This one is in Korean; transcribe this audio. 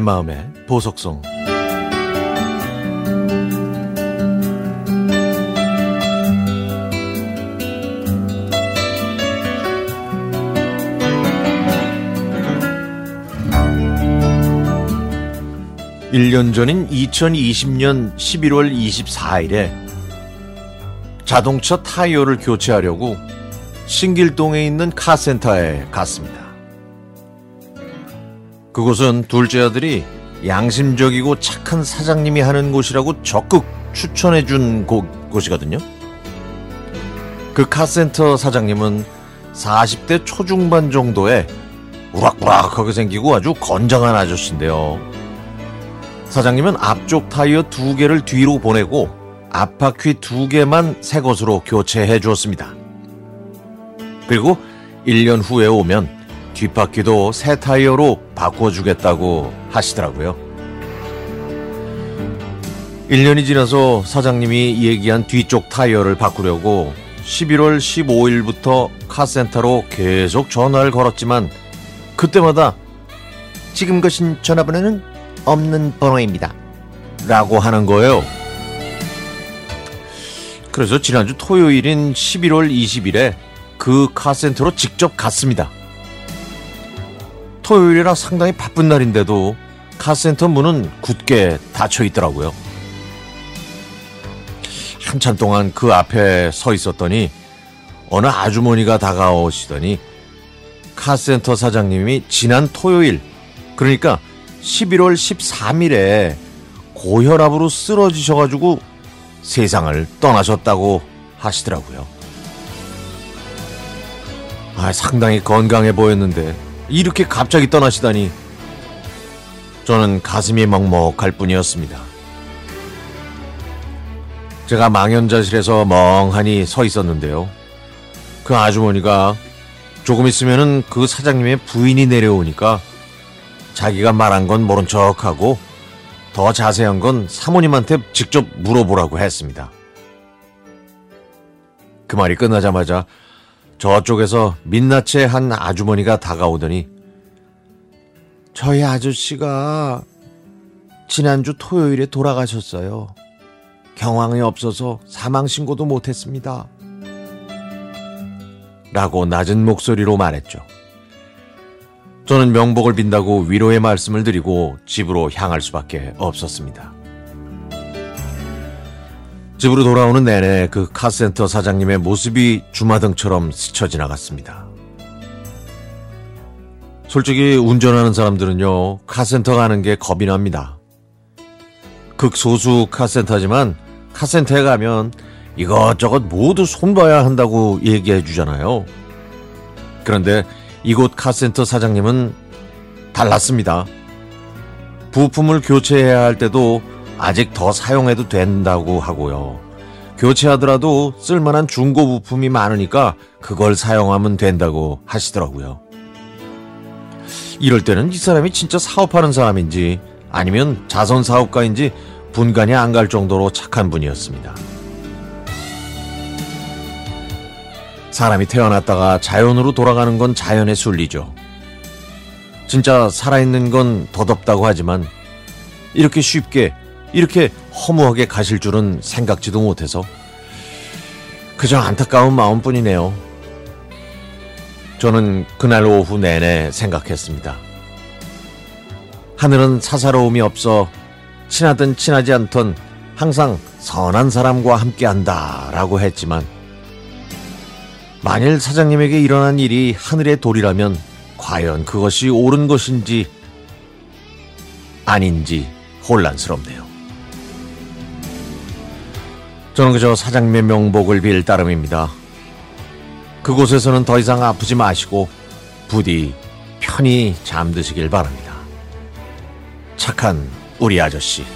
내 마음의 보석성 1년 전인 2020년 11월 24일에 자동차 타이어를 교체하려고 신길동에 있는 카센터에 갔습니다. 그곳은 둘째 아들이 양심적이고 착한 사장님이 하는 곳이라고 적극 추천해 준 곳이거든요. 그 카센터 사장님은 40대 초중반 정도의 우락부락하게 생기고 아주 건장한 아저씨인데요. 사장님은 앞쪽 타이어 두 개를 뒤로 보내고 앞바퀴 두 개만 새 것으로 교체해 주었습니다. 그리고 1년 후에 오면 뒷바퀴도 새 타이어로 바꿔주겠다고 하시더라고요. 1년이 지나서 사장님이 얘기한 뒤쪽 타이어를 바꾸려고 11월 15일부터 카센터로 계속 전화를 걸었지만 그때마다 지금 거신 전화번호는 없는 번호입니다. 라고 하는 거예요. 그래서 지난주 토요일인 11월 20일에 그 카센터로 직접 갔습니다. 토요일이라 상당히 바쁜 날인데도 카센터 문은 굳게 닫혀 있더라고요. 한참 동안 그 앞에 서 있었더니 어느 아주머니가 다가오시더니 카센터 사장님이 지난 토요일 그러니까 11월 13일에 고혈압으로 쓰러지셔가지고 세상을 떠나셨다고 하시더라고요. 아, 상당히 건강해 보였는데 이렇게 갑자기 떠나시다니 저는 가슴이 먹먹할 뿐이었습니다. 제가 망연자실에서 멍하니 서 있었는데요. 그 아주머니가 조금 있으면은 그 사장님의 부인이 내려오니까 자기가 말한 건 모른 척하고 더 자세한 건 사모님한테 직접 물어보라고 했습니다. 그 말이 끝나자마자 저쪽에서 민낯의 한 아주머니가 다가오더니 저희 아저씨가 지난주 토요일에 돌아가셨어요. 경황이 없어서 사망신고도 못했습니다. 라고 낮은 목소리로 말했죠. 저는 명복을 빈다고 위로의 말씀을 드리고 집으로 향할 수밖에 없었습니다. 집으로 돌아오는 내내 그 카센터 사장님의 모습이 주마등처럼 스쳐 지나갔습니다. 솔직히 운전하는 사람들은요, 카센터 가는 게 겁이 납니다. 극소수 카센터지만 카센터에 가면 이것저것 모두 손봐야 한다고 얘기해 주잖아요. 그런데 이곳 카센터 사장님은 달랐습니다. 부품을 교체해야 할 때도 아직 더 사용해도 된다고 하고요. 교체하더라도 쓸만한 중고 부품이 많으니까 그걸 사용하면 된다고 하시더라고요. 이럴 때는 이 사람이 진짜 사업하는 사람인지 아니면 자선 사업가인지 분간이 안 갈 정도로 착한 분이었습니다. 사람이 태어났다가 자연으로 돌아가는 건 자연의 순리죠. 진짜 살아있는 건 덧없다고 하지만 이렇게 쉽게 이렇게 허무하게 가실 줄은 생각지도 못해서 그저 안타까운 마음뿐이네요. 저는 그날 오후 내내 생각했습니다. 하늘은 사사로움이 없어 친하든 친하지 않던 항상 선한 사람과 함께 한다라고 했지만 만일 사장님에게 일어난 일이 하늘의 돌이라면 과연 그것이 옳은 것인지 아닌지 혼란스럽네요. 저는 그저 사장님의 명복을 빌 따름입니다. 그곳에서는 더 이상 아프지 마시고 부디 편히 잠드시길 바랍니다. 착한 우리 아저씨.